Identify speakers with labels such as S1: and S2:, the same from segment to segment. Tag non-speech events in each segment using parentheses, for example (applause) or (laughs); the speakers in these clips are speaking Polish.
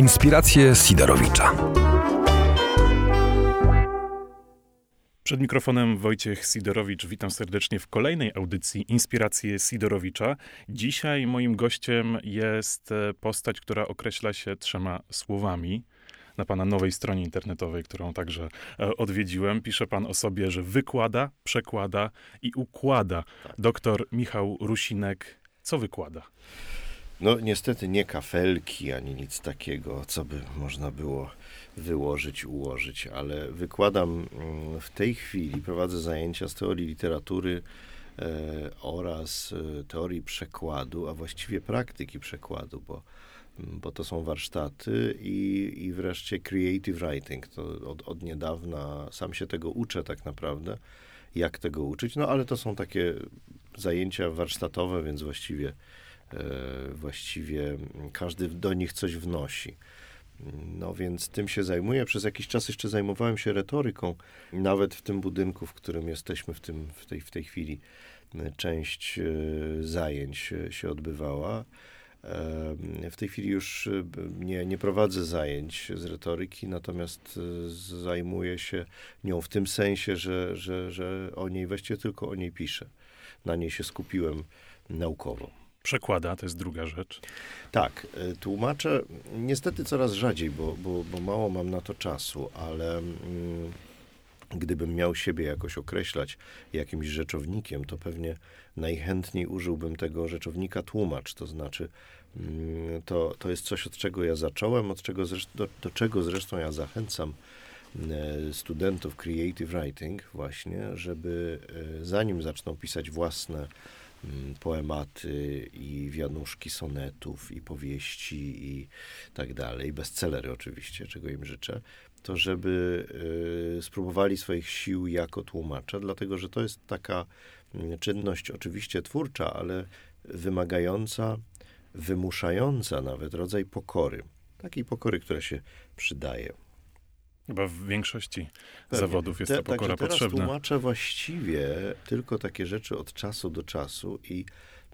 S1: Inspiracje Sidorowicza.
S2: Przed mikrofonem Wojciech Sidorowicz. Witam serdecznie w kolejnej audycji Inspiracje Sidorowicza. Dzisiaj moim gościem jest e, postać, która określa się trzema słowami. Na pana nowej stronie internetowej, którą także e, odwiedziłem, pisze pan o sobie, że wykłada, przekłada i układa. Doktor Michał Rusinek, co wykłada?
S3: No niestety nie kafelki ani nic takiego, co by można było wyłożyć, ułożyć, ale wykładam mm, w tej chwili, prowadzę zajęcia z teorii literatury e, oraz e, teorii przekładu, a właściwie praktyki przekładu, bo, mm, bo to są warsztaty i, i wreszcie creative writing. To od, od niedawna sam się tego uczę tak naprawdę, jak tego uczyć, no ale to są takie zajęcia warsztatowe, więc właściwie właściwie każdy do nich coś wnosi. No więc tym się zajmuję. Przez jakiś czas jeszcze zajmowałem się retoryką. Nawet w tym budynku, w którym jesteśmy w, tym, w, tej, w tej chwili, e, część e, zajęć się odbywała. W tej chwili już nie, nie prowadzę zajęć z retoryki, natomiast zajmuję się nią w tym sensie, że, że, że o niej właściwie tylko o niej piszę. Na niej się skupiłem naukowo.
S2: Przekłada, to jest druga rzecz.
S3: Tak, y, tłumaczę niestety coraz rzadziej, bo, bo, bo mało mam na to czasu, ale mm, gdybym miał siebie jakoś określać jakimś rzeczownikiem, to pewnie najchętniej użyłbym tego rzeczownika tłumacz, to znaczy mm, to, to jest coś, od czego ja zacząłem, od czego zresztą, do, do czego zresztą ja zachęcam y, studentów creative writing właśnie, żeby y, zanim zaczną pisać własne poematy i wianuszki sonetów i powieści i tak dalej, bestsellery oczywiście, czego im życzę, to żeby y, spróbowali swoich sił jako tłumacza, dlatego że to jest taka mm, czynność oczywiście twórcza, ale wymagająca, wymuszająca nawet rodzaj pokory. Takiej pokory, która się przydaje.
S2: Chyba w większości Pewnie. zawodów jest Te, ta pokora
S3: teraz
S2: potrzebna.
S3: tłumaczę właściwie tylko takie rzeczy od czasu do czasu i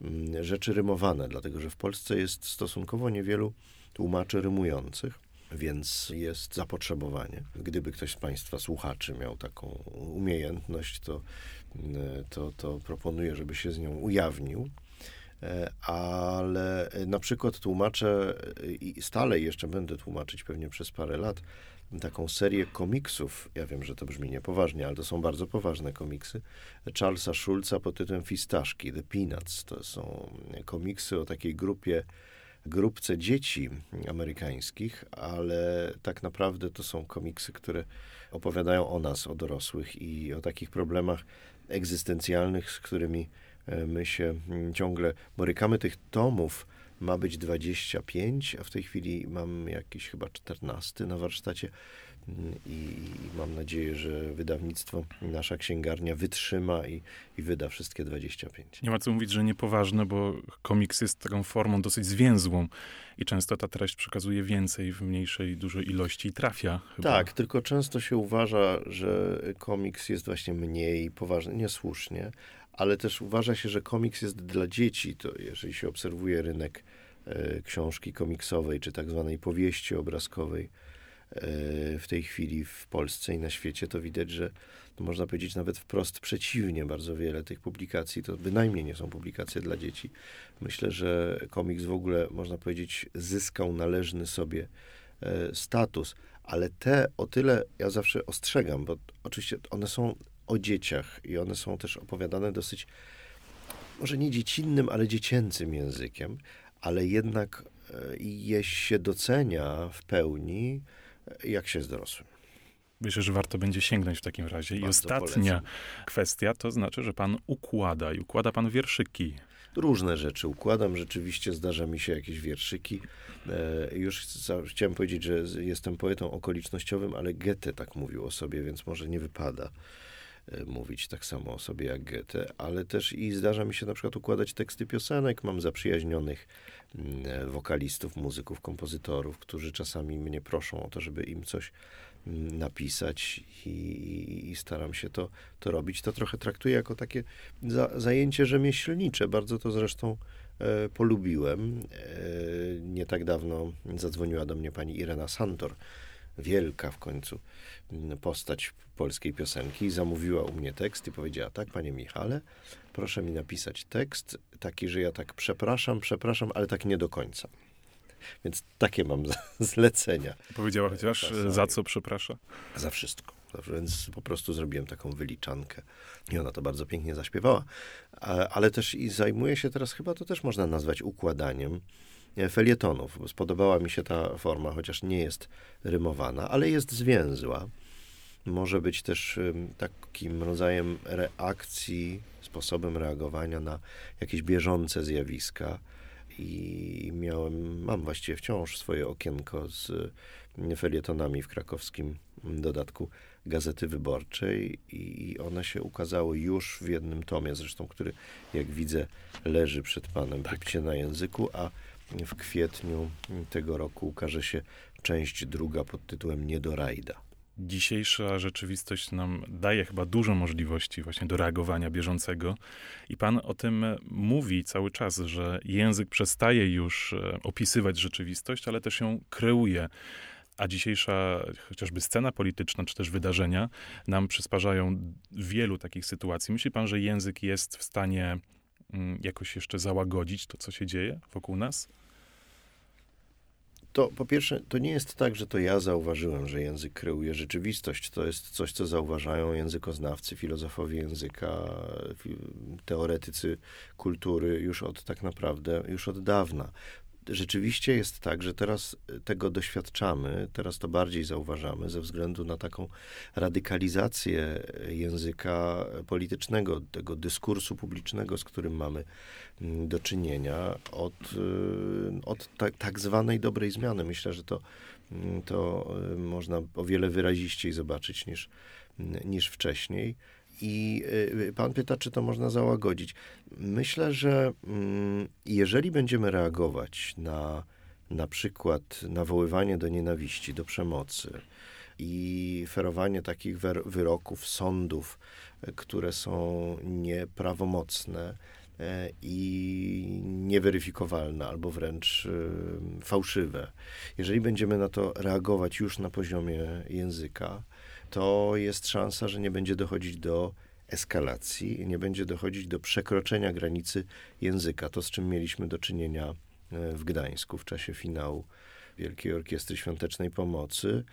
S3: mm, rzeczy rymowane, dlatego że w Polsce jest stosunkowo niewielu tłumaczy rymujących, więc jest zapotrzebowanie. Gdyby ktoś z Państwa słuchaczy miał taką umiejętność, to, mm, to, to proponuję, żeby się z nią ujawnił e, ale na przykład tłumaczę i stale jeszcze będę tłumaczyć pewnie przez parę lat taką serię komiksów. Ja wiem, że to brzmi niepoważnie, ale to są bardzo poważne komiksy. Charlesa Schulza pod tytułem Fistaszki, The Peanuts. To są komiksy o takiej grupie, grupce dzieci amerykańskich, ale tak naprawdę to są komiksy, które opowiadają o nas, o dorosłych i o takich problemach egzystencjalnych, z którymi e, my się ciągle borykamy. Tych tomów ma być 25, a w tej chwili mam jakiś chyba 14 na warsztacie i mam nadzieję, że wydawnictwo, nasza księgarnia wytrzyma i, i wyda wszystkie 25.
S2: Nie ma co mówić, że niepoważne, bo komiks jest taką formą dosyć zwięzłą i często ta treść przekazuje więcej w mniejszej, dużej ilości i trafia.
S3: Chyba. Tak, tylko często się uważa, że komiks jest właśnie mniej poważny, niesłusznie, ale też uważa się, że komiks jest dla dzieci. To jeżeli się obserwuje rynek e, książki komiksowej, czy tak zwanej powieści obrazkowej e, w tej chwili w Polsce i na świecie, to widać, że to można powiedzieć nawet wprost przeciwnie. Bardzo wiele tych publikacji to bynajmniej nie są publikacje dla dzieci. Myślę, że komiks w ogóle, można powiedzieć, zyskał należny sobie e, status, ale te o tyle ja zawsze ostrzegam, bo oczywiście one są o dzieciach i one są też opowiadane dosyć, może nie dziecinnym, ale dziecięcym językiem, ale jednak e, je się docenia w pełni, e, jak się jest dorosłym.
S2: Myślę, że warto będzie sięgnąć w takim razie. Bardzo I ostatnia polecam. kwestia to znaczy, że pan układa i układa pan wierszyki.
S3: Różne rzeczy układam. Rzeczywiście zdarza mi się jakieś wierszyki. E, już chciałem powiedzieć, że jestem poetą okolicznościowym, ale Goethe tak mówił o sobie, więc może nie wypada. E, mówić tak samo o sobie jak Goethe, ale też i zdarza mi się na przykład układać teksty piosenek. Mam zaprzyjaźnionych mm, wokalistów, muzyków, kompozytorów, którzy czasami mnie proszą o to, żeby im coś mm, napisać i, i staram się to, to robić. To trochę traktuję jako takie za, zajęcie rzemieślnicze. Bardzo to zresztą e, polubiłem. E, nie tak dawno zadzwoniła do mnie pani Irena Santor, wielka w końcu postać polskiej piosenki, zamówiła u mnie tekst i powiedziała: Tak, panie Michale, proszę mi napisać tekst taki, że ja tak przepraszam, przepraszam, ale tak nie do końca. Więc takie mam (laughs) zlecenia.
S2: Powiedziała chociaż Czasami. za co przeprasza?
S3: Za wszystko. Więc po prostu zrobiłem taką wyliczankę. I ona to bardzo pięknie zaśpiewała. Ale też i zajmuje się teraz, chyba to też można nazwać układaniem felietonów. Spodobała mi się ta forma, chociaż nie jest rymowana, ale jest zwięzła. Może być też takim rodzajem reakcji, sposobem reagowania na jakieś bieżące zjawiska. I miałem, mam właściwie wciąż swoje okienko z felietonami w krakowskim dodatku Gazety Wyborczej i one się ukazały już w jednym tomie, zresztą, który, jak widzę, leży przed panem tak. na języku, a w kwietniu tego roku ukaże się część druga pod tytułem Nie do rajda.
S2: Dzisiejsza rzeczywistość nam daje chyba dużo możliwości właśnie do reagowania bieżącego. I pan o tym mówi cały czas, że język przestaje już e, opisywać rzeczywistość, ale też ją kreuje. A dzisiejsza chociażby scena polityczna, czy też wydarzenia nam przysparzają wielu takich sytuacji. Myśli pan, że język jest w stanie jakoś jeszcze załagodzić to, co się dzieje wokół nas?
S3: To po pierwsze, to nie jest tak, że to ja zauważyłem, że język kreuje rzeczywistość. To jest coś, co zauważają językoznawcy, filozofowie języka, teoretycy kultury już od tak naprawdę, już od dawna rzeczywiście jest tak, że teraz tego doświadczamy, teraz to bardziej zauważamy ze względu na taką radykalizację języka politycznego, tego dyskursu publicznego, z którym mamy mm, do czynienia od, y, od tak, tak zwanej dobrej zmiany. Myślę, że to, mm, to y, można o wiele wyraziściej zobaczyć niż, niż wcześniej. I y, pan pyta, czy to można załagodzić. Myślę, że mm, jeżeli będziemy reagować na na przykład nawoływanie do nienawiści, do przemocy i ferowanie takich wyroków sądów, które są nieprawomocne e, i nieweryfikowalne albo wręcz y, fałszywe. Jeżeli będziemy na to reagować już na poziomie języka, to jest szansa, że nie będzie dochodzić do eskalacji, nie będzie dochodzić do przekroczenia granicy języka. To, z czym mieliśmy do czynienia e, w Gdańsku w czasie finału Wielkiej Orkiestry Świątecznej Pomocy,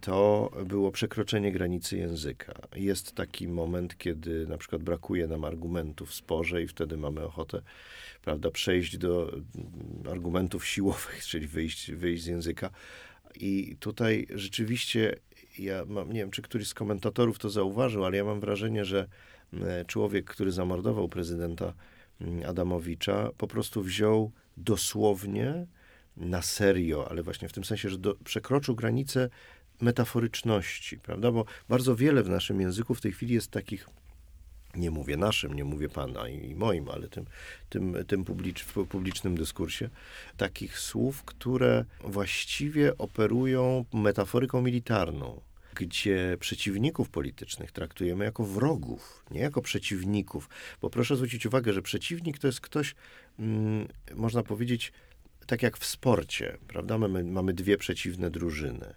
S3: to było przekroczenie granicy języka. Jest taki moment, kiedy na przykład brakuje nam argumentów w sporze i wtedy mamy ochotę prawda, przejść do argumentów siłowych, (laughs) czyli wyjść, wyjść z języka. I tutaj rzeczywiście ja mam, nie wiem, czy któryś z komentatorów to zauważył, ale ja mam wrażenie, że e, człowiek, który zamordował prezydenta mm, Adamowicza, po prostu wziął dosłownie na serio, ale właśnie w tym sensie, że do, przekroczył granicę metaforyczności, prawda? Bo bardzo wiele w naszym języku w tej chwili jest takich nie mówię naszym, nie mówię pana i moim, ale tym, tym, tym publicz, w publicznym dyskursie, takich słów, które właściwie operują metaforyką militarną, gdzie przeciwników politycznych traktujemy jako wrogów, nie jako przeciwników. Bo proszę zwrócić uwagę, że przeciwnik to jest ktoś, mm, można powiedzieć, tak jak w sporcie, prawda? Mamy, mamy dwie przeciwne drużyny.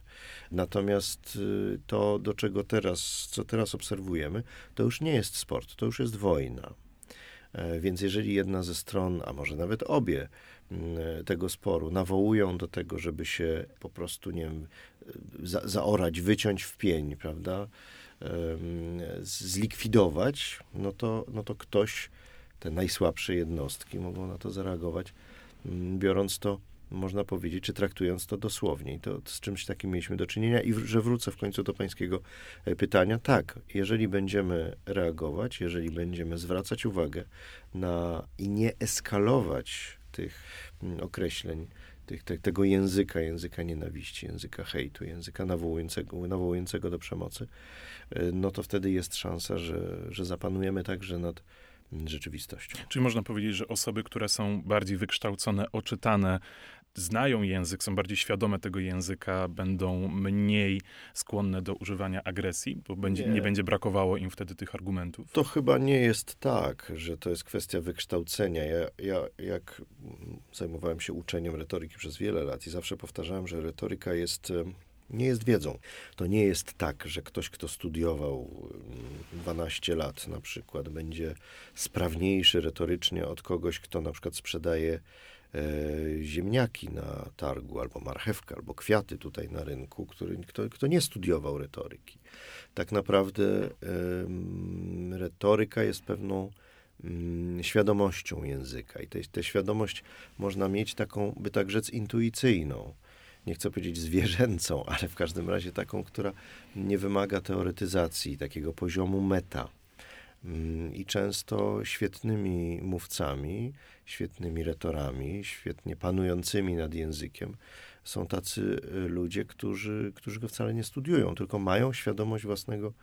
S3: Natomiast y, to, do czego teraz, co teraz obserwujemy, to już nie jest sport, to już jest wojna. E, więc jeżeli jedna ze stron, a może nawet obie mm, tego sporu nawołują do tego, żeby się po prostu, nie wiem, za, zaorać, wyciąć w pień, prawda, zlikwidować, no to, no to ktoś, te najsłabsze jednostki mogą na to zareagować Mm, biorąc to, można powiedzieć, czy traktując to dosłownie. I to z czymś takim mieliśmy do czynienia. I że wrócę w końcu do pańskiego e, pytania. Tak, jeżeli będziemy reagować, jeżeli będziemy zwracać uwagę na i nie eskalować tych mm, określeń tych, te, tego języka, języka nienawiści, języka hejtu, języka nawołującego, nawołującego do przemocy, y, no to wtedy jest szansa, że, że zapanujemy także nad rzeczywistością.
S2: Czyli można powiedzieć, że osoby, które są bardziej wykształcone, oczytane, znają język, są bardziej świadome tego języka, będą mniej skłonne do używania agresji, bo będzie, nie. nie. będzie brakowało im wtedy tych argumentów?
S3: To chyba nie jest tak, że to jest kwestia wykształcenia. Ja, ja jak zajmowałem się uczeniem retoryki przez wiele lat i zawsze powtarzałem, że retoryka jest nie jest wiedzą. To nie jest tak, że ktoś, kto studiował 12 lat na przykład, będzie sprawniejszy retorycznie od kogoś, kto na przykład sprzedaje E, ziemniaki na targu, albo marchewkę, albo kwiaty tutaj na rynku, który, kto, kto nie studiował retoryki. Tak naprawdę retoryka jest pewną mm, świadomością języka i tę świadomość można mieć taką, by tak rzec, intuicyjną. Nie chcę powiedzieć zwierzęcą, (laughs) ale w każdym razie taką, która nie wymaga teoretyzacji, takiego poziomu meta. Mm, I często świetnymi mówcami świetnymi retorami, świetnie panującymi nad językiem. Są tacy y, ludzie, którzy, którzy go wcale nie studiują, tylko mają świadomość własnego,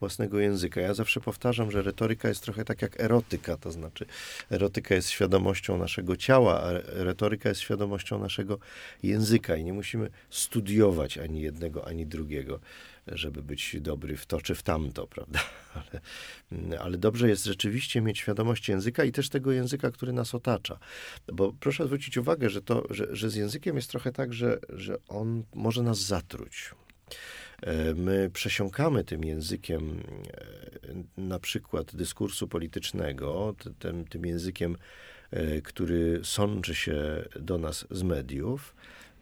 S3: własnego języka. Ja zawsze powtarzam, że retoryka jest trochę tak jak erotyka, to znaczy erotyka jest świadomością naszego ciała, a retoryka jest świadomością naszego języka i nie musimy studiować ani jednego, ani drugiego żeby być dobry w to czy w tamto, prawda? (laughs) Ale, ale dobrze jest rzeczywiście mieć świadomość języka i też tego języka, który nas otacza. Bo proszę zwrócić uwagę, że, to, że, że z językiem jest trochę tak, że, że on może nas zatruć. E, my przesiąkamy tym językiem e, na przykład dyskursu politycznego, tym, tym językiem, e, który sączy się do nas z mediów,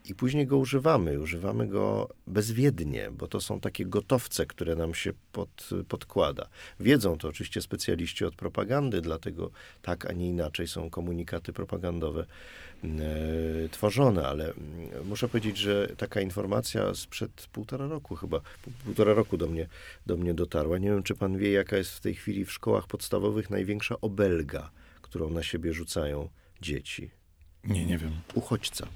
S3: i później go używamy. Używamy go bezwiednie, bo to są takie gotowce, które nam się pod, podkłada. Wiedzą to oczywiście specjaliści od propagandy, dlatego tak, a nie inaczej są komunikaty propagandowe e, tworzone, ale mm, muszę powiedzieć, że taka informacja sprzed półtora roku chyba, półtora roku do mnie, do mnie dotarła. Nie wiem, czy pan wie, jaka jest w tej chwili w szkołach podstawowych największa obelga, którą na siebie rzucają dzieci.
S2: Nie, nie wiem.
S3: Uchodźca.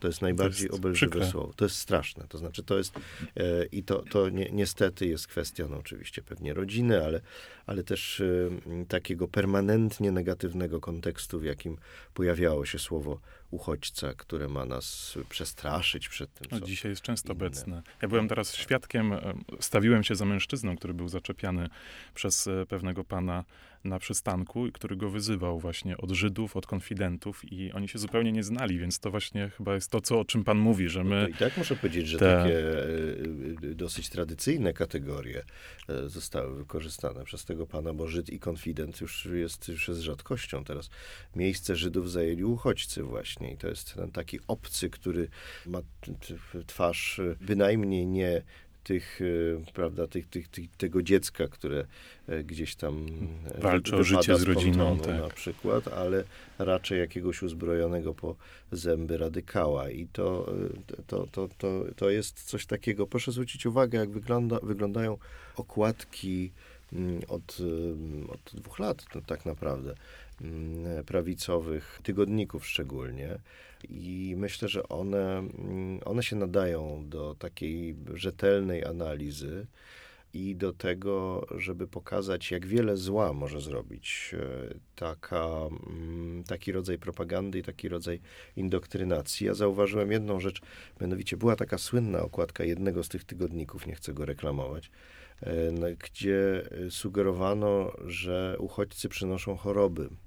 S3: To jest najbardziej to obelżywe słowo. To jest straszne. To znaczy, to jest e, i to, to ni niestety jest kwestia, no oczywiście pewnie rodziny, ale, ale też e, takiego permanentnie negatywnego kontekstu, w jakim pojawiało się słowo uchodźca, które ma nas przestraszyć przed tym.
S2: No, dzisiaj jest często inne. obecne. Ja byłem teraz świadkiem, e, stawiłem się za mężczyzną, który był zaczepiany przez e, pewnego pana na przystanku, który go wyzywał właśnie od Żydów, od konfidentów i oni się zupełnie nie znali, więc to właśnie chyba jest to, co, o czym pan mówi, że my...
S3: No I tak muszę powiedzieć, że te... takie e, dosyć tradycyjne kategorie zostały wykorzystane przez tego pana, bo Żyd i konfident już jest, już jest rzadkością. Teraz miejsce Żydów zajęli uchodźcy właśnie. I to jest ten taki obcy, który ma twarz e, bynajmniej nie tych, e, prawda, tych, tych, tych, tego dziecka, które e, gdzieś tam
S2: walczy o życie z rodziną, tak.
S3: na przykład, ale raczej jakiegoś uzbrojonego po zęby radykała. I to, to, to, to, to jest coś takiego. Proszę zwrócić uwagę, jak wygląda, wyglądają okładki mm, od, od dwóch lat, no, tak naprawdę Mm, prawicowych tygodników szczególnie. I myślę, że one, mm, one się nadają do takiej rzetelnej analizy i do tego, żeby pokazać, jak wiele zła może zrobić e, taka, mm, taki rodzaj propagandy i taki rodzaj indoktrynacji. Ja zauważyłem jedną rzecz, mianowicie była taka słynna okładka jednego z tych tygodników, nie chcę go reklamować, e, gdzie sugerowano, że uchodźcy przynoszą choroby E,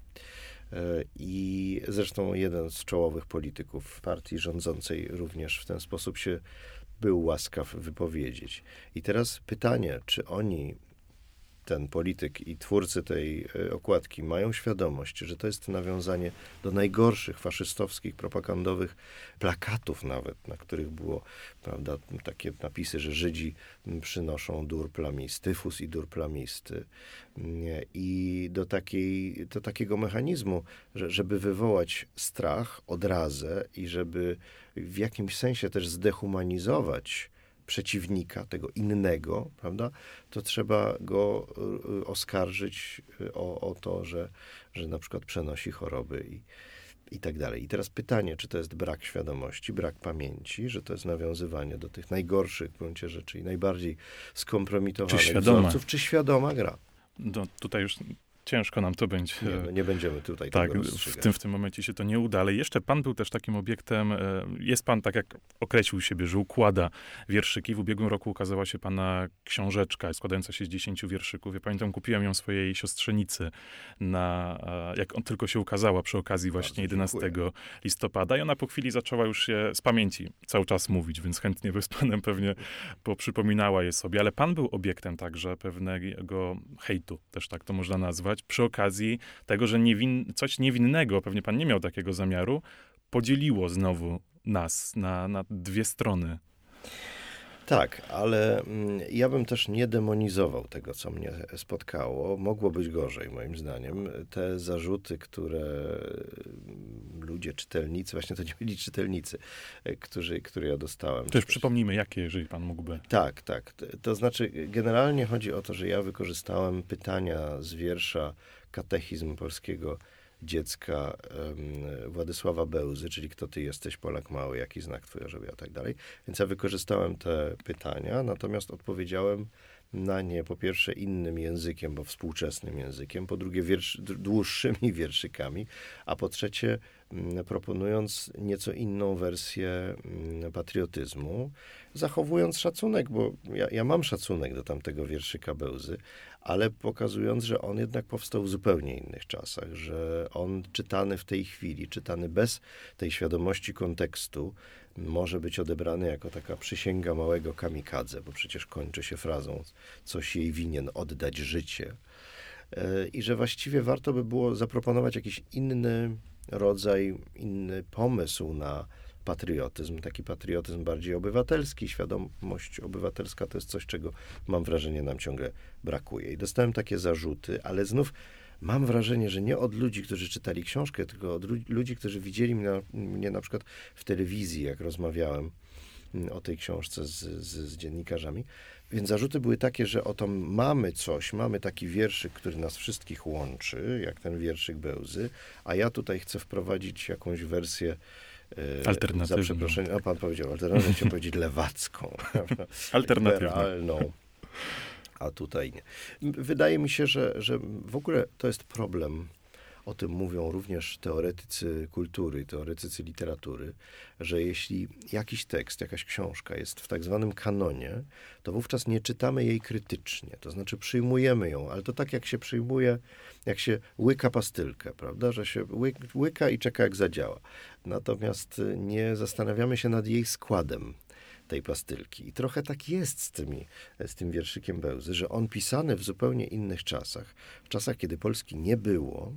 S3: I zresztą jeden z czołowych polityków partii rządzącej również w ten sposób się był łaskaw wypowiedzieć. I teraz pytanie, czy oni ten polityk i twórcy tej e, okładki mają świadomość, że to jest nawiązanie do najgorszych faszystowskich, propagandowych plakatów nawet, na których było prawda, takie napisy, że Żydzi przynoszą dur plamisty, tyfus i dur plamisty. I do, takiej, do takiego mechanizmu, że, żeby wywołać strach, odrazę i żeby w jakimś sensie też zdehumanizować przeciwnika, tego innego, prawda, to trzeba go y, oskarżyć y, o, o to, że, że na przykład przenosi choroby i, i tak dalej. I teraz pytanie, czy to jest brak świadomości, brak pamięci, że to jest nawiązywanie do tych najgorszych w gruncie rzeczy i najbardziej skompromitowanych
S2: Czy świadoma?
S3: wzorców, czy świadoma gra?
S2: No, tutaj już ciężko nam to będzie.
S3: Nie, no nie będziemy tutaj
S2: Tak,
S3: tego
S2: w tym, w tym momencie się to nie uda, ale jeszcze pan był też takim obiektem, e, jest pan, tak jak określił siebie, że układa wierszyki. W ubiegłym roku ukazała się pana książeczka składająca się z dziesięciu wierszyków. Ja pamiętam, kupiłem ją swojej siostrzenicy, na, e, jak on tylko się ukazała przy okazji właśnie
S3: Bardzo
S2: 11
S3: dziękuję.
S2: listopada i ona po chwili zaczęła już się z pamięci cały czas mówić, więc chętnie by z panem pewnie poprzypominała je sobie, ale pan był obiektem także pewnego hejtu, też tak to można nazwać, przy okazji tego, że niewin, coś niewinnego, pewnie pan nie miał takiego zamiaru, podzieliło znowu nas na, na dwie strony.
S3: Tak, ale mm, ja bym też nie demonizował tego, co mnie spotkało. Mogło być gorzej, moim zdaniem. Te zarzuty, które mm, ludzie, czytelnicy, właśnie to nie byli czytelnicy, e, którzy, które ja dostałem.
S2: Też przypomnijmy, jakie, jeżeli pan mógłby.
S3: Tak, tak. To znaczy, generalnie chodzi o to, że ja wykorzystałem pytania z wiersza Katechizm polskiego dziecka em, Władysława Bełzy, czyli kto ty jesteś, Polak mały, jaki znak orzeł, a tak dalej. Więc ja wykorzystałem te pytania, natomiast odpowiedziałem na nie po pierwsze innym językiem, bo współczesnym językiem, po drugie dłuższymi (laughs) wierszykami, a po trzecie mm, proponując nieco inną wersję mm, patriotyzmu, zachowując szacunek, bo ja, ja mam szacunek do tamtego wierszyka Bełzy, ale pokazując, że on jednak powstał w zupełnie innych czasach, że on czytany w tej chwili, czytany bez tej świadomości kontekstu, może być odebrany jako taka przysięga małego kamikadze, bo przecież kończy się frazą coś jej winien oddać życie. E, I że właściwie warto by było zaproponować jakiś inny rodzaj, inny pomysł na patriotyzm, taki patriotyzm bardziej obywatelski, świadomość obywatelska to jest coś, czego mam wrażenie nam ciągle brakuje. I dostałem takie zarzuty, ale znów mam wrażenie, że nie od ludzi, którzy czytali książkę, tylko od lu- ludzi, którzy widzieli mnie na, mnie na przykład w telewizji, jak rozmawiałem mm, o tej książce z, z, z dziennikarzami. Więc zarzuty były takie, że oto mamy coś, mamy taki wierszyk, który nas wszystkich łączy, jak ten wierszyk Bełzy, a ja tutaj chcę wprowadzić jakąś wersję
S2: Alternatywną.
S3: Za przeproszeniem, a pan powiedział alternatywną, chciał powiedzieć lewacką. (laughs)
S2: Alternatywną.
S3: A tutaj nie. Wydaje mi się, że, że w ogóle to jest problem. O tym mówią również teoretycy kultury, teoretycy literatury, że jeśli jakiś tekst, jakaś książka jest w tak zwanym kanonie, to wówczas nie czytamy jej krytycznie. To znaczy przyjmujemy ją, ale to tak jak się przyjmuje, jak się łyka pastylkę, prawda? Że się łyk, łyka i czeka jak zadziała. Natomiast nie zastanawiamy się nad jej składem tej pastylki. I trochę tak jest z, tymi, z tym wierszykiem Bełzy, że on pisany w zupełnie innych czasach, w czasach, kiedy Polski nie było,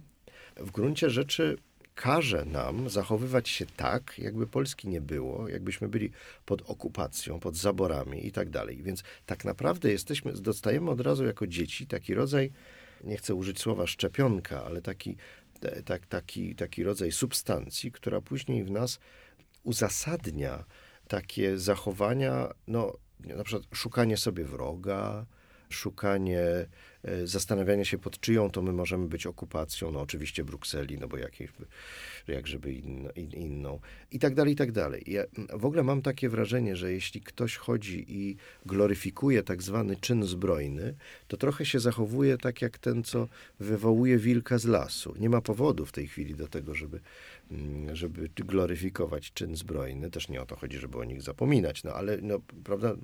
S3: w gruncie rzeczy każe nam zachowywać się tak, jakby Polski nie było, jakbyśmy byli pod okupacją, pod zaborami i tak dalej. Więc tak naprawdę jesteśmy, dostajemy od razu jako dzieci taki rodzaj, nie chcę użyć słowa szczepionka, ale taki, te- tak, taki, taki rodzaj substancji, która później w nas uzasadnia takie zachowania, no na przykład szukanie sobie wroga, szukanie, e, zastanawianie się pod czyją to my możemy być okupacją, no oczywiście Brukseli, no bo jakiejś, jak żeby inno, in, inną i tak dalej, i tak dalej. Ja w ogóle mam takie wrażenie, że jeśli ktoś chodzi i gloryfikuje tak zwany czyn zbrojny, to trochę się zachowuje tak jak ten, co wywołuje wilka z lasu. Nie ma powodu w tej chwili do tego, żeby, mm, żeby gloryfikować czyn zbrojny. Też nie o to chodzi, żeby o nich zapominać, no ale, no, prawda,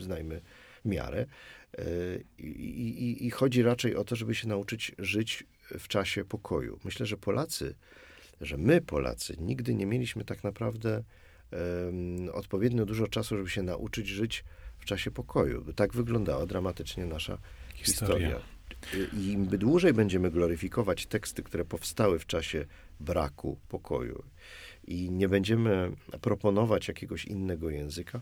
S3: znajmy miarę. Yy, I, i, I chodzi raczej o to, żeby się nauczyć żyć w czasie pokoju. Myślę, że Polacy, że my Polacy nigdy nie mieliśmy tak naprawdę em, odpowiednio dużo czasu, żeby się nauczyć żyć w czasie pokoju. Tak wyglądała dramatycznie nasza
S2: Historia.
S3: historia. I im dłużej będziemy gloryfikować teksty, które powstały w czasie braku pokoju i nie będziemy proponować jakiegoś innego języka,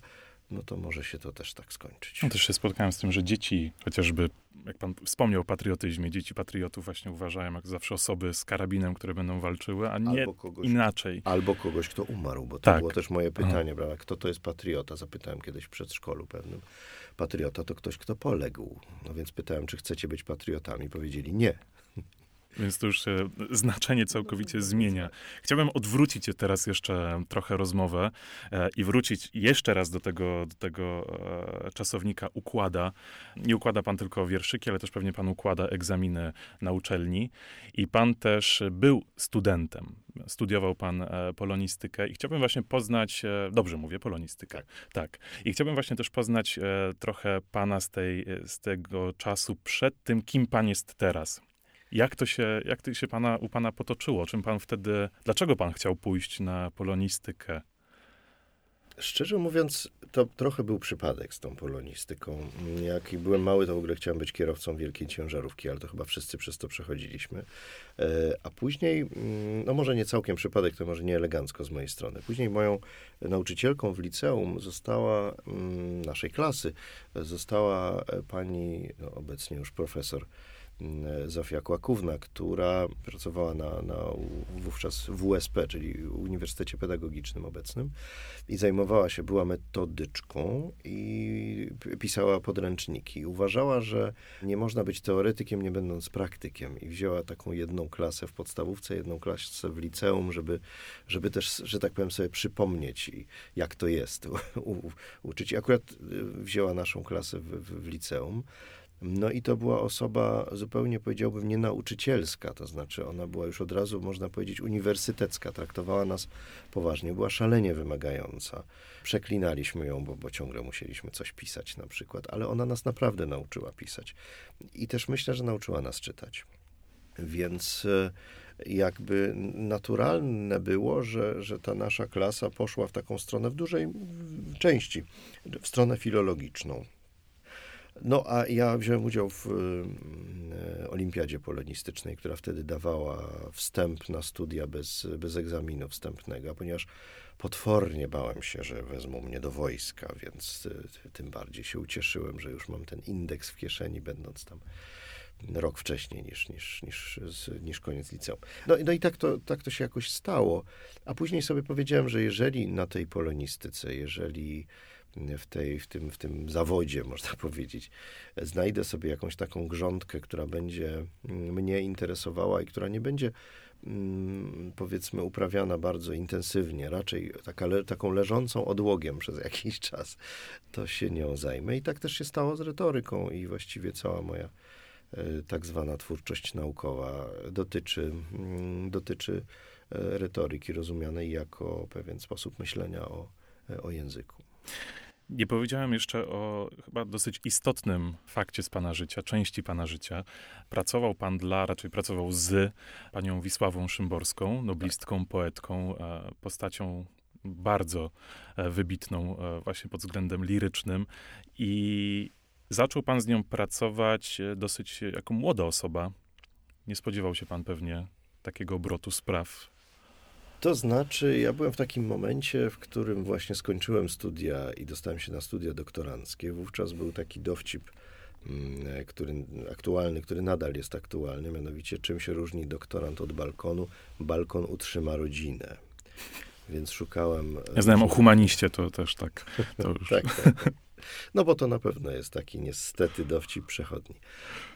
S3: no to może się to też tak skończyć.
S2: No też się spotkałem z tym, że dzieci, chociażby, jak pan wspomniał o patriotyzmie, dzieci patriotów właśnie uważają jak zawsze osoby z karabinem, które będą walczyły, a nie
S3: Albo kogoś-
S2: inaczej.
S3: Albo kogoś, kto umarł, bo to
S2: Tak.
S3: było też moje pytanie, prawda? Kto to jest patriota? Zapytałem kiedyś w przedszkolu pewnym. Patriota to ktoś, kto poległ. No więc pytałem, czy chcecie być patriotami. Powiedzieli nie.
S2: Więc to już się znaczenie całkowicie zmienia. Chciałbym odwrócić teraz jeszcze trochę rozmowę e, i wrócić jeszcze raz do tego, do tego e, czasownika układa. Nie układa pan tylko wierszyki, ale też pewnie pan układa egzaminy na uczelni. I pan też był studentem. Studiował pan e, polonistykę i chciałbym właśnie poznać, dobrze mówię, polonistykę. Tak. tak. I chciałbym właśnie też poznać trochę pana z, tej, z tego czasu przed tym, kim pan jest teraz. Jak to się, jak to się pana, u pana potoczyło? Czym pan wtedy, dlaczego pan chciał pójść na polonistykę?
S3: Szczerze mówiąc, to trochę był przypadek z tą polonistyką. Jak byłem mały, to w ogóle chciałem być kierowcą wielkiej ciężarówki, ale to chyba wszyscy przez to przechodziliśmy. E, a później, mm, no może nie całkiem przypadek, to może nie elegancko z mojej strony. Później moją nauczycielką w liceum została mm, naszej klasy, została pani, no obecnie już profesor Zofia Kłakówna, która pracowała na, na wówczas WSP, czyli Uniwersytecie Pedagogicznym obecnym i zajmowała się, była metodyczką i pisała podręczniki. Uważała, że nie można być teoretykiem, nie będąc praktykiem i wzięła taką jedną klasę w podstawówce, jedną klasę w liceum, żeby, żeby też, że tak powiem, sobie przypomnieć, jak to jest u, u, uczyć. I akurat y, wzięła naszą klasę w, w, w liceum. No i to była osoba zupełnie, powiedziałbym, nie nauczycielska, to znaczy ona była już od razu, można powiedzieć, uniwersytecka, traktowała nas poważnie, była szalenie wymagająca. Przeklinaliśmy ją, bo, bo ciągle musieliśmy coś pisać na przykład, ale ona nas naprawdę nauczyła pisać. I też myślę, że nauczyła nas czytać. Więc e, jakby naturalne było, że, że ta nasza klasa poszła w taką stronę w dużej części, w stronę filologiczną. No a ja wziąłem udział w y, olimpiadzie polonistycznej, która wtedy dawała wstęp na studia bez, bez egzaminu wstępnego, ponieważ potwornie bałem się, że wezmą mnie do wojska, więc y, tym bardziej się ucieszyłem, że już mam ten indeks w kieszeni, będąc tam rok wcześniej niż, niż, niż, niż koniec liceum. No, no i tak to, tak to się jakoś stało. A później sobie powiedziałem, że jeżeli na tej polonistyce, jeżeli w, tej, w, tym, w tym zawodzie, (laughs) można powiedzieć. Znajdę sobie jakąś taką grządkę, która będzie mm, mnie interesowała i która nie będzie mm, powiedzmy uprawiana bardzo intensywnie, raczej taka taką leżącą odłogiem przez (laughs) jakiś czas, to się nią zajmę. I tak też się stało z retoryką i właściwie cała moja e, tak zwana twórczość naukowa dotyczy, mm, dotyczy e, retoryki rozumianej jako pewien sposób myślenia o, o języku.
S2: Nie powiedziałem jeszcze o chyba dosyć istotnym fakcie z pana życia, części pana życia. Pracował pan dla, raczej pracował z panią Wisławą Szymborską, noblistką, poetką, e, postacią bardzo e, wybitną e, właśnie pod względem lirycznym i zaczął pan z nią pracować dosyć jako młoda osoba. Nie spodziewał się pan pewnie takiego obrotu spraw
S3: to znaczy, ja byłem w takim momencie, w którym właśnie skończyłem studia i dostałem się na studia doktoranckie. Wówczas był taki dowcip, mm, który, aktualny, który nadal jest aktualny, mianowicie czym się różni doktorant od balkonu? Balkon utrzyma rodzinę. Więc szukałem.
S2: Ja znałem o humaniście, to też tak. To (laughs)
S3: tak, tak. No bo to na pewno jest taki niestety dowcip przechodni.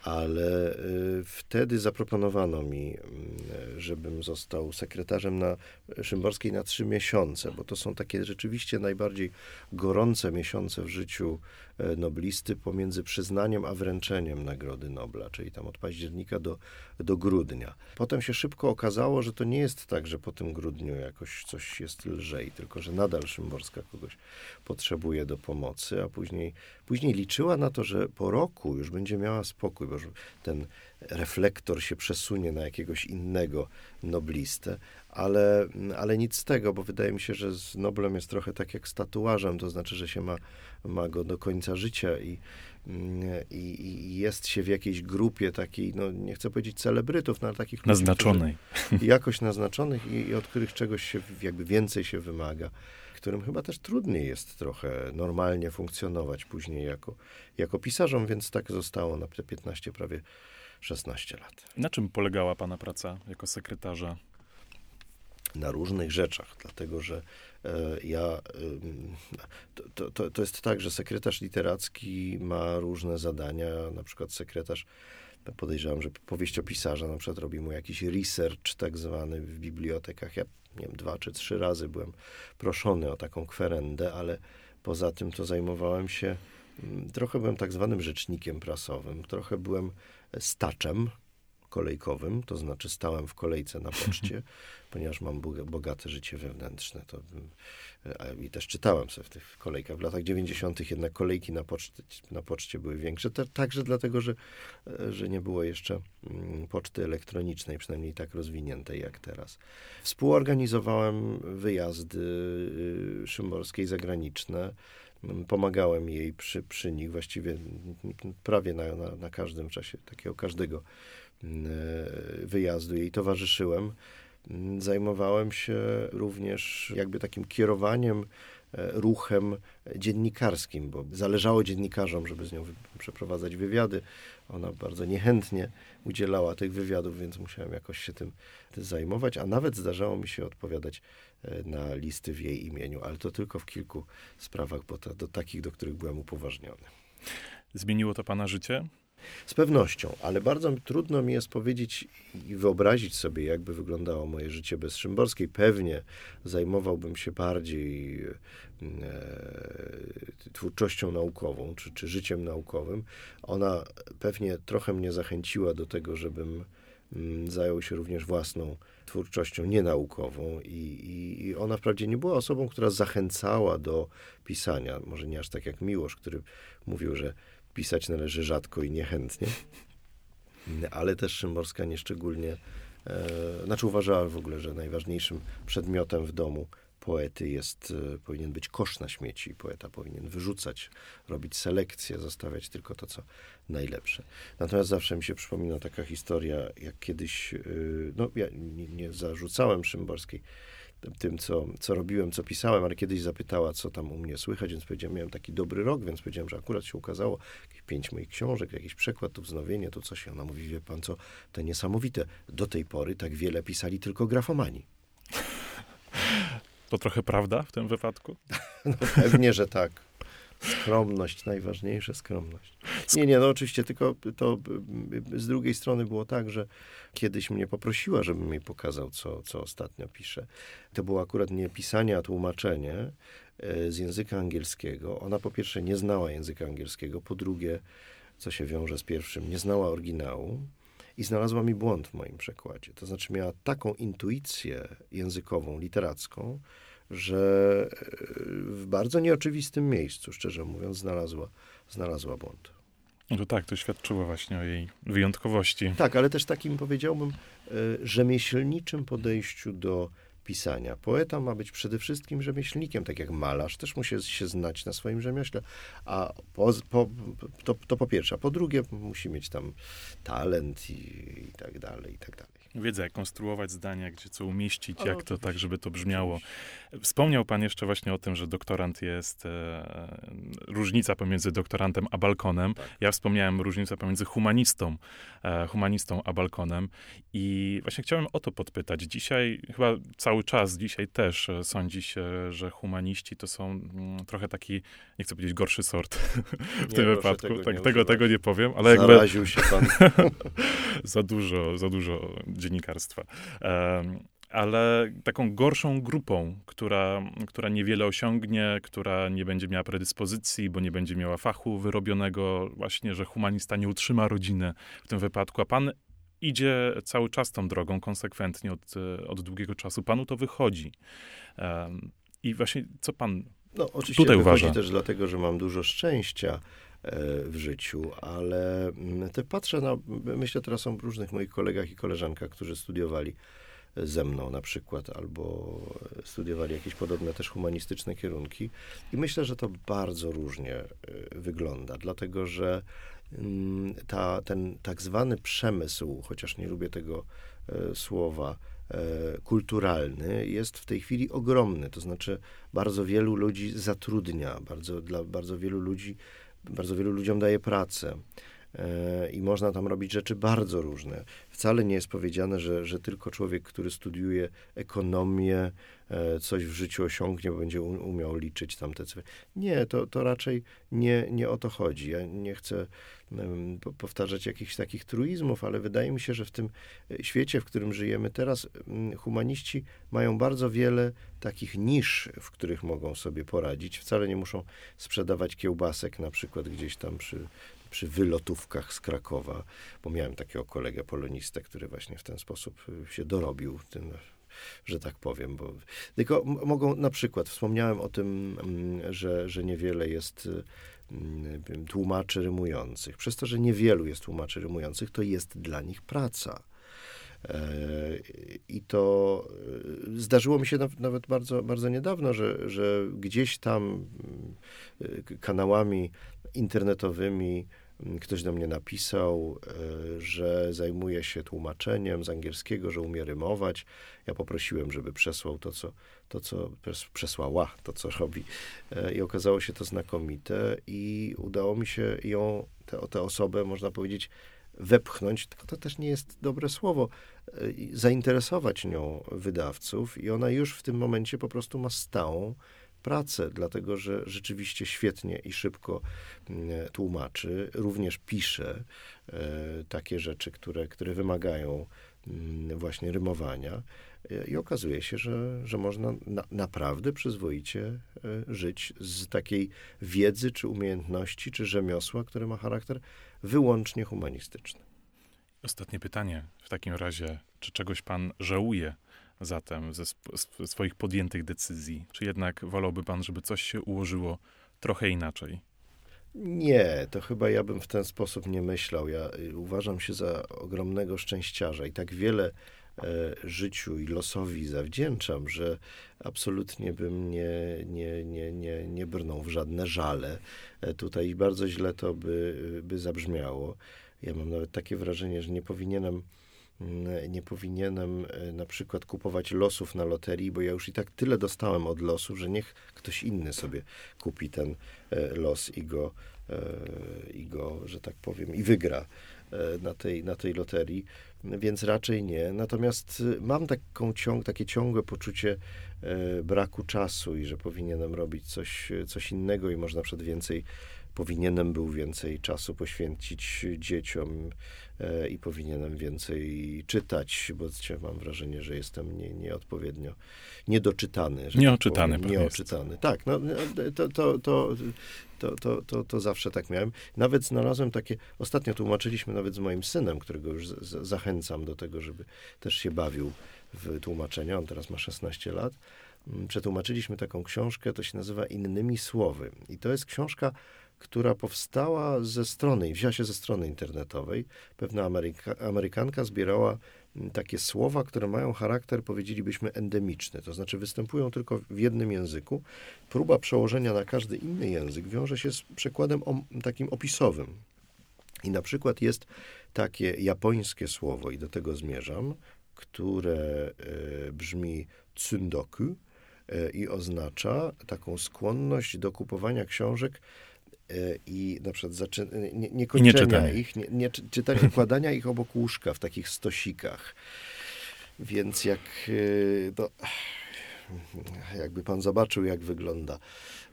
S3: Ale y, wtedy zaproponowano mi, y, żebym został sekretarzem na Szymborskiej na trzy miesiące, bo to są takie rzeczywiście najbardziej gorące miesiące w życiu y, noblisty pomiędzy przyznaniem a wręczeniem Nagrody Nobla, czyli tam od października do, do grudnia. Potem się szybko okazało, że to nie jest tak, że po tym grudniu jakoś coś jest lżej, tylko że nadal Szymborska kogoś potrzebuje do pomocy, a później, później liczyła na to, że po roku już będzie miała spokój, bo ten reflektor się przesunie na jakiegoś innego noblistę, ale, ale nic z tego, bo wydaje mi się, że z Noblem jest trochę tak jak z tatuażem, to znaczy, że się ma, ma go do końca życia i, i, i jest się w jakiejś grupie takiej, no nie chcę powiedzieć celebrytów, no ale takich
S2: naznaczonej.
S3: Ludzi, (laughs) jakoś naznaczonych i, i od których czegoś się jakby więcej się wymaga którym chyba też trudniej jest trochę normalnie funkcjonować później jako, jako pisarzom, więc tak zostało na te 15, prawie 16 lat.
S2: Na czym polegała Pana praca jako sekretarza?
S3: Na różnych rzeczach, dlatego że e, ja. to, to, to jest tak, że sekretarz literacki ma różne zadania, na przykład sekretarz podejrzewam, że powieściopisarza na przykład robi mu jakiś research tak zwany w bibliotekach. Ja nie wiem, dwa czy trzy razy byłem proszony o taką kwerendę, ale poza tym to zajmowałem się, mm, trochę byłem tak zwanym rzecznikiem prasowym, trochę byłem staczem, kolejkowym, to znaczy stałem w kolejce na poczcie, (laughs) ponieważ mam bogate życie wewnętrzne. To, I też czytałem sobie w tych kolejkach. W latach 90. jednak kolejki na poczcie, na poczcie były większe, także dlatego, że, że nie było jeszcze mm, poczty elektronicznej, przynajmniej tak rozwiniętej jak teraz. Współorganizowałem wyjazdy y, szymborskiej zagraniczne pomagałem jej przy, przy nich, właściwie prawie na, na, na każdym czasie, takiego każdego E, wyjazdu jej towarzyszyłem. Zajmowałem się również jakby takim kierowaniem e, ruchem dziennikarskim, bo zależało dziennikarzom, żeby z nią przeprowadzać wywiady. Ona bardzo niechętnie udzielała tych wywiadów, więc musiałem jakoś się tym, zajmować, a nawet zdarzało mi się odpowiadać e, na listy w jej imieniu, ale to tylko w kilku sprawach, bo to, do takich, do których byłem upoważniony.
S2: Zmieniło to pana życie?
S3: Z pewnością, ale bardzo trudno mi jest powiedzieć i wyobrazić sobie, jakby wyglądało moje życie bez Szymborskiej. Pewnie zajmowałbym się bardziej e, twórczością naukową, czy, czy życiem naukowym. Ona pewnie trochę mnie zachęciła do tego, żebym mm, zajął się również własną twórczością nienaukową i, i, i ona wprawdzie nie była osobą, która zachęcała do pisania, może nie aż tak jak Miłosz, który mówił, że pisać należy rzadko i niechętnie. Ale też Szymborska nieszczególnie, e, znaczy uważała w ogóle, że najważniejszym przedmiotem w domu poety jest, e, powinien być kosz na śmieci. Poeta powinien wyrzucać, robić selekcję, zostawiać tylko to, co najlepsze. Natomiast zawsze mi się przypomina taka historia, jak kiedyś, e, no ja nie, nie zarzucałem Szymborskiej, tym, co, co robiłem, co pisałem, ale kiedyś zapytała, co tam u mnie słychać, więc powiedziałem, miałem taki dobry rok, więc powiedziałem, że akurat się ukazało jakieś pięć moich książek, jakiś przekład, tu wznowienie, tu coś. Ona mówi, wie pan co, to niesamowite. Do tej pory tak wiele pisali tylko grafomani.
S2: To trochę prawda w tym wypadku? (laughs)
S3: No, pewnie, że tak. Skromność, najważniejsze skromność. Nie, nie, no oczywiście, tylko to z drugiej strony było tak, że kiedyś mnie poprosiła, żebym jej pokazał, co, co ostatnio piszę. To było akurat nie pisanie, a tłumaczenie e, z języka angielskiego. Ona po pierwsze nie znała języka angielskiego, po drugie, co się wiąże z pierwszym, nie znała oryginału i znalazła mi błąd w moim przekładzie. To znaczy miała taką intuicję językową, literacką, że e, w bardzo nieoczywistym miejscu, szczerze mówiąc, znalazła, znalazła błąd.
S2: No tak, to świadczyło właśnie o jej wyjątkowości.
S3: Tak, ale też takim powiedziałbym e, rzemieślniczym podejściu do pisania. Poeta ma być przede wszystkim rzemieślnikiem, tak jak malarz, też musi się znać na swoim rzemiośle, a po, po, to, to po pierwsze, a po drugie musi mieć tam talent i, i tak dalej, i tak dalej
S2: wiedzę, jak konstruować zdania, gdzie co umieścić, Ale jak to tak, żeby to brzmiało. Wspomniał pan jeszcze właśnie o tym, że doktorant jest e, różnica pomiędzy doktorantem a balkonem. Tak. Ja wspomniałem różnicę pomiędzy humanistą, e, humanistą a balkonem i właśnie chciałem o to podpytać. Dzisiaj, chyba cały czas, dzisiaj też e, sądzi się, że humaniści to są m, trochę taki, nie chcę powiedzieć gorszy sort (laughs) w nie, tym wypadku. Tego, tak, nie tego, tego nie powiem, ale
S3: Zaraził jakby... się pan. (laughs)
S2: za dużo, za dużo dziennikarstwa. Ale taką gorszą grupą, która, która niewiele osiągnie, która nie będzie miała predyspozycji, bo nie będzie miała fachu wyrobionego, właśnie, że humanista nie utrzyma rodziny w tym wypadku, a pan idzie cały czas tą drogą, konsekwentnie od, od długiego czasu. Panu to wychodzi. I właśnie co pan no, oczywiście tutaj uważa?
S3: też dlatego, że mam dużo szczęścia w życiu, ale mm, te patrzę na, myślę teraz o różnych moich kolegach i koleżankach, którzy studiowali ze mną na przykład, albo studiowali jakieś podobne też humanistyczne kierunki i myślę, że to bardzo różnie e, wygląda, dlatego że mm, ta, ten tak zwany przemysł, chociaż nie lubię tego e, słowa, e, kulturalny jest w tej chwili ogromny. To znaczy, bardzo wielu ludzi zatrudnia, bardzo, dla bardzo wielu ludzi bardzo wielu ludziom daje pracę i można tam robić rzeczy bardzo różne. Wcale nie jest powiedziane, że, że tylko człowiek, który studiuje ekonomię, e, coś w życiu osiągnie, bo będzie umiał liczyć tam te cyfry. Nie, to, to raczej nie, nie o to chodzi. Ja nie chcę powtarzać jakichś takich truizmów, ale wydaje mi się, że w tym e, świecie, w którym żyjemy teraz, humaniści mają bardzo wiele takich nisz, w których mogą sobie poradzić. Wcale nie muszą sprzedawać kiełbasek na przykład gdzieś tam przy, przy wylotówkach z Krakowa, bo miałem takiego kolegę polonistę, który właśnie w ten sposób y, się dorobił tym że tak powiem. Bo, tylko mogą na przykład, wspomniałem o tym, mm, że, że niewiele jest y, mm, tłumaczy rymujących. Przez to, że niewielu jest tłumaczy rymujących, to jest dla nich praca. E, I to y, zdarzyło mi się nawet bardzo, bardzo niedawno, że, że gdzieś tam kanałami internetowymi Ktoś do mnie napisał, e, że zajmuje się tłumaczeniem z angielskiego, że umie rymować. Ja poprosiłem, żeby przesłał to, co, to, co przesłała, to, co robi. E, I okazało się to znakomite i udało mi się ją, tę, tę osobę, można powiedzieć, wepchnąć, tylko to też nie jest dobre słowo, e, zainteresować nią wydawców i ona już w tym momencie po prostu ma stałą pracę, dlatego że rzeczywiście świetnie i szybko mm, tłumaczy, również pisze e, takie rzeczy, które, które wymagają mm, właśnie rymowania. E, I okazuje się, że, że można na, naprawdę przyzwoicie e, żyć z takiej wiedzy, czy umiejętności, czy rzemiosła, które ma charakter wyłącznie humanistyczny.
S2: Ostatnie pytanie w takim razie. Czy czegoś pan żałuje zatem ze sw swoich podjętych decyzji? Czy jednak wolałby pan, żeby coś się ułożyło trochę inaczej?
S3: Nie, to chyba ja bym w ten sposób nie myślał. Ja y, uważam się za ogromnego szczęściarza i tak wiele e, życiu i losowi zawdzięczam, że absolutnie bym nie, nie, nie, nie, nie brnął w żadne żale. E, tutaj bardzo źle to by, by zabrzmiało. Ja mam nawet takie wrażenie, że nie powinienem nie powinienem e, na przykład kupować losów na loterii, bo ja już i tak tyle dostałem od losu, że niech ktoś inny sobie kupi ten e, los i go, e, i go że tak powiem, i wygra na tej, na tej loterii, więc raczej nie. Natomiast mam taką ciąg, takie ciągłe poczucie braku czasu i że powinienem robić coś, coś innego i można przed więcej powinienem był więcej czasu poświęcić dzieciom e, i powinienem więcej czytać, bo mam wrażenie, że jestem nie, nieodpowiednio niedoczytany.
S2: Tak nieoczytany.
S3: Tak nieoczytany. Tak, no, to, to, to, to, to, to, to zawsze tak miałem. Nawet znalazłem takie, ostatnio tłumaczyliśmy nawet z moim synem, którego już z, zachęcam do tego, żeby też się bawił w tłumaczenia. On teraz ma 16 lat mm, przetłumaczyliśmy taką książkę, to się nazywa Innymi Słowy. I to jest książka która powstała ze strony, wzięła się ze strony internetowej. Pewna Ameryka, Amerykanka zbierała mm, takie słowa, które mają charakter, powiedzielibyśmy, endemiczny, to znaczy występują tylko w jednym języku. Próba przełożenia na każdy inny język wiąże się z przekładem takim opisowym. I na przykład jest takie japońskie słowo, i do tego zmierzam, które e, brzmi tsundoku e, i oznacza taką skłonność do kupowania książek i na przykład zaczyn- nie, nie kończenia nie ich, nie, nie czytania, (laughs) układania ich obok łóżka w takich stosikach. Więc jak e, no, jakby pan zobaczył, jak wygląda E,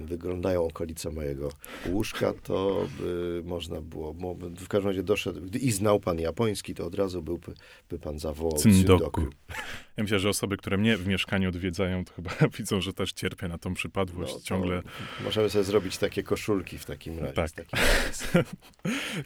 S3: wyglądają okolice mojego łóżka, to by można było, w każdym razie doszedł, i znał pan japoński, to od razu byłby by pan zawołał Tsundoku.
S2: Ja myślę, że osoby, które mnie w mieszkaniu odwiedzają, to chyba (laughs) widzą, że też cierpię na tą przypadłość no, ciągle.
S3: Możemy sobie zrobić takie koszulki w takim razie.
S2: Tak. (laughs)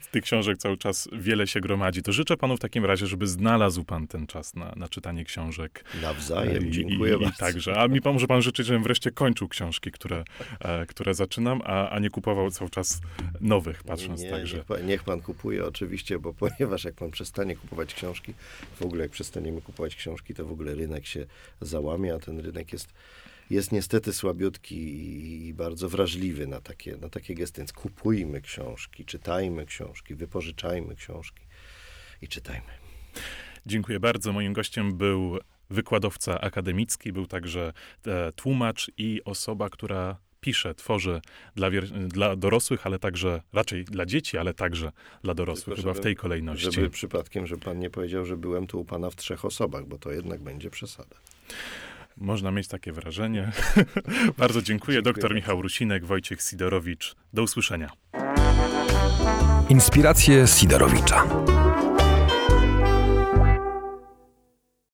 S2: Z tych książek cały czas wiele się gromadzi. To życzę panu w takim razie, żeby znalazł pan ten czas na, na czytanie książek.
S3: Nawzajem, I, dziękuję i, bardzo.
S2: I także. A mi pan może pan życzyć, żebym wreszcie kończył książki, które które, e, które zaczynam, a, a nie kupował cały czas nowych, patrząc
S3: nie,
S2: także.
S3: Niech pan, niech pan kupuje oczywiście, bo (laughs) ponieważ jak pan przestanie kupować książki, w ogóle jak przestaniemy kupować książki, to w ogóle rynek się załamie, a ten rynek jest jest niestety słabiutki i bardzo wrażliwy na takie, na takie gesty. Więc kupujmy książki, czytajmy książki, wypożyczajmy książki i czytajmy.
S2: Dziękuję bardzo. Moim gościem był wykładowca akademicki, był także e, tłumacz i osoba, która pisze, tworzy dla, dla dorosłych, ale także raczej dla dzieci, ale także dla dorosłych, Tylko, chyba żeby, w tej kolejności.
S3: Żeby przypadkiem, że pan nie powiedział, że byłem tu u pana w trzech osobach, bo to jednak będzie przesada.
S2: Można mieć takie wrażenie. (laughs) Bardzo dziękuję. dziękuję. Doktor Michał Rusinek, Wojciech Sidorowicz. Do usłyszenia.
S1: Inspiracje Sidorowicza.